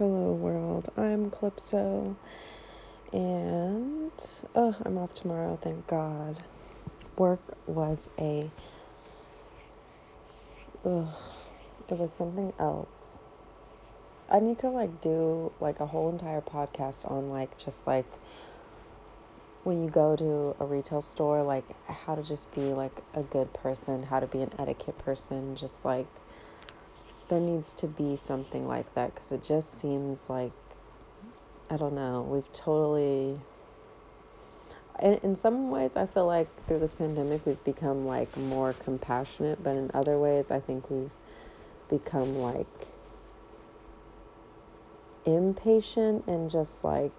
Hello, world. I'm Calypso, and oh, I'm off tomorrow. Thank God. Work was a ugh, it was something else. I need to like do like a whole entire podcast on like just like when you go to a retail store, like how to just be like a good person, how to be an etiquette person, just like there needs to be something like that because it just seems like I don't know, we've totally in, in some ways I feel like through this pandemic we've become like more compassionate, but in other ways I think we've become like impatient and just like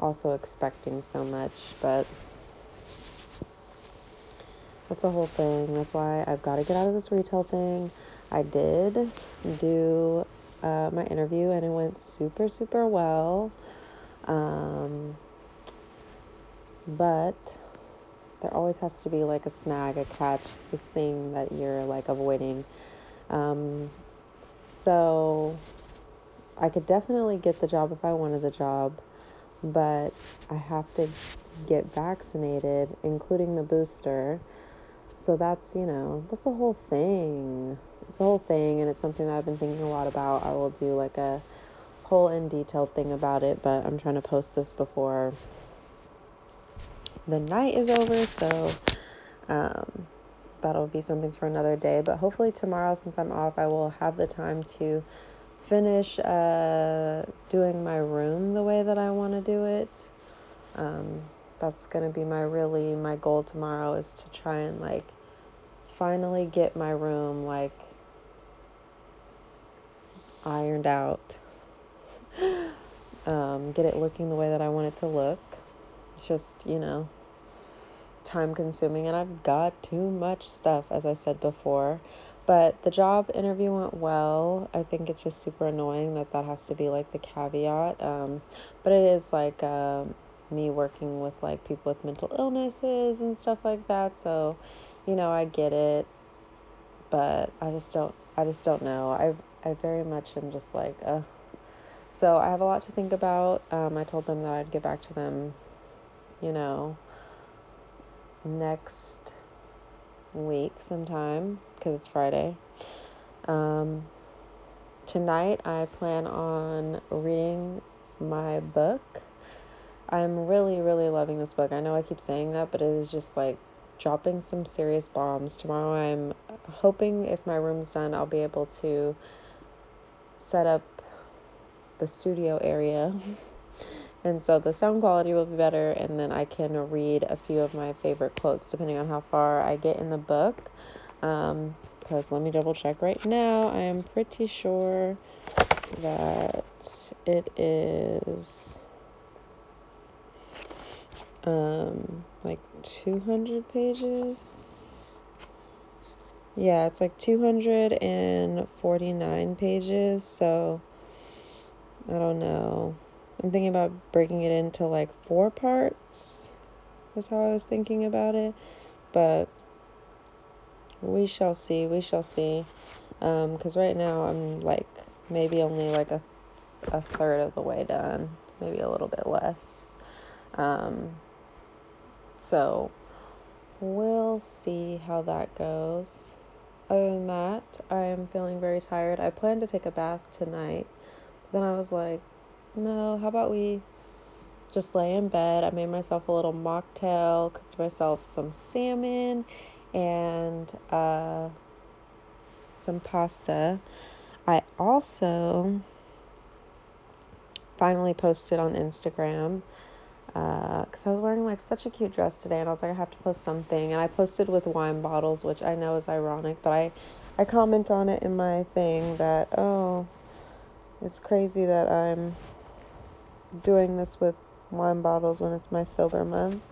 also expecting so much, but that's a whole thing. That's why I've got to get out of this retail thing. I did do uh, my interview and it went super, super well. Um, but there always has to be like a snag, a catch, this thing that you're like avoiding. Um, so I could definitely get the job if I wanted the job, but I have to get vaccinated, including the booster. So that's, you know, that's a whole thing. It's a whole thing, and it's something that I've been thinking a lot about. I will do like a whole in detailed thing about it, but I'm trying to post this before the night is over, so um, that'll be something for another day. But hopefully, tomorrow, since I'm off, I will have the time to finish uh, doing my room the way that I want to do it. Um, that's gonna be my really my goal tomorrow is to try and like finally get my room like ironed out. um, get it looking the way that I want it to look. It's just, you know, time consuming and I've got too much stuff, as I said before. But the job interview went well. I think it's just super annoying that that has to be like the caveat. Um, but it is like um, me working with like people with mental illnesses and stuff like that. So, you know, I get it. But I just don't. I just don't know. I I very much am just like, uh. So I have a lot to think about. Um, I told them that I'd get back to them, you know, next week sometime because it's Friday. Um, tonight I plan on reading my book. I'm really, really loving this book. I know I keep saying that, but it is just like dropping some serious bombs. Tomorrow I'm hoping if my room's done, I'll be able to set up the studio area. And so the sound quality will be better, and then I can read a few of my favorite quotes depending on how far I get in the book. Um, because let me double check right now. I am pretty sure that it is um like 200 pages. Yeah, it's like 249 pages, so I don't know. I'm thinking about breaking it into like four parts. That's how I was thinking about it. But we shall see. We shall see. Because um, right now I'm like maybe only like a, a third of the way done, maybe a little bit less. Um, so we'll see how that goes. Other than that, I am feeling very tired. I plan to take a bath tonight. Then I was like, no, how about we just lay in bed? I made myself a little mocktail, cooked myself some salmon and uh, some pasta. I also finally posted on Instagram because uh, I was wearing like such a cute dress today, and I was like, I have to post something. And I posted with wine bottles, which I know is ironic, but I I comment on it in my thing that oh, it's crazy that I'm doing this with wine bottles when it's my sober month.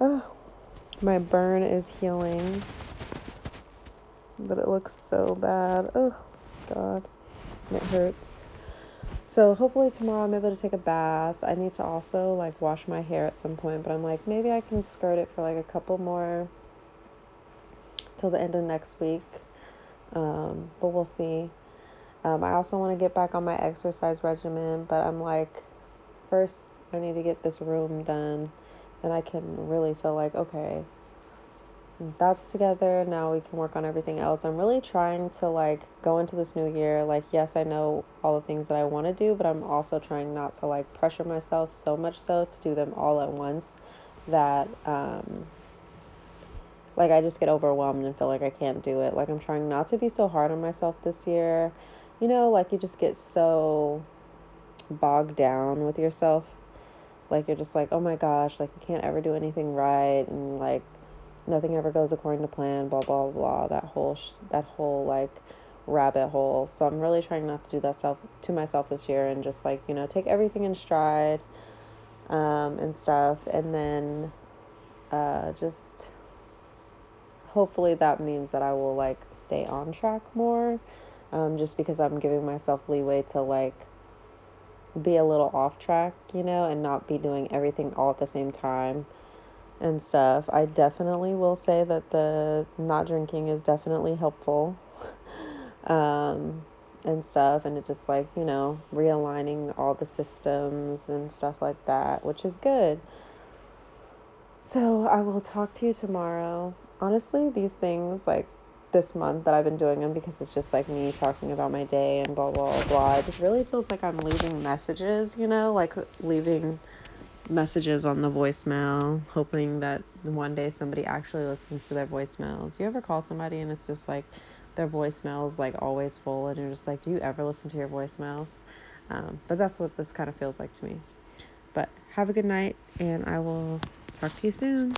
Oh, my burn is healing, but it looks so bad. Oh, God, and it hurts. So hopefully tomorrow I'm able to take a bath. I need to also like wash my hair at some point, but I'm like maybe I can skirt it for like a couple more till the end of next week. Um, but we'll see. Um, I also want to get back on my exercise regimen, but I'm like, first, I need to get this room done. Then I can really feel like, okay, that's together. Now we can work on everything else. I'm really trying to like go into this new year. Like, yes, I know all the things that I want to do, but I'm also trying not to like pressure myself so much so to do them all at once that, um, like I just get overwhelmed and feel like I can't do it. Like I'm trying not to be so hard on myself this year. You know, like you just get so bogged down with yourself. Like you're just like, "Oh my gosh, like you can't ever do anything right and like nothing ever goes according to plan, blah blah blah." That whole sh- that whole like rabbit hole. So I'm really trying not to do that self to myself this year and just like, you know, take everything in stride um and stuff and then uh just hopefully that means that I will like stay on track more. Um, just because I'm giving myself leeway to like be a little off track, you know, and not be doing everything all at the same time and stuff. I definitely will say that the not drinking is definitely helpful. um, and stuff and it just like, you know, realigning all the systems and stuff like that, which is good. So I will talk to you tomorrow. Honestly, these things like this month that I've been doing them because it's just like me talking about my day and blah blah blah. It just really feels like I'm leaving messages, you know, like leaving messages on the voicemail, hoping that one day somebody actually listens to their voicemails. You ever call somebody and it's just like their voicemail is like always full, and you're just like, do you ever listen to your voicemails? Um, but that's what this kind of feels like to me. But have a good night, and I will talk to you soon.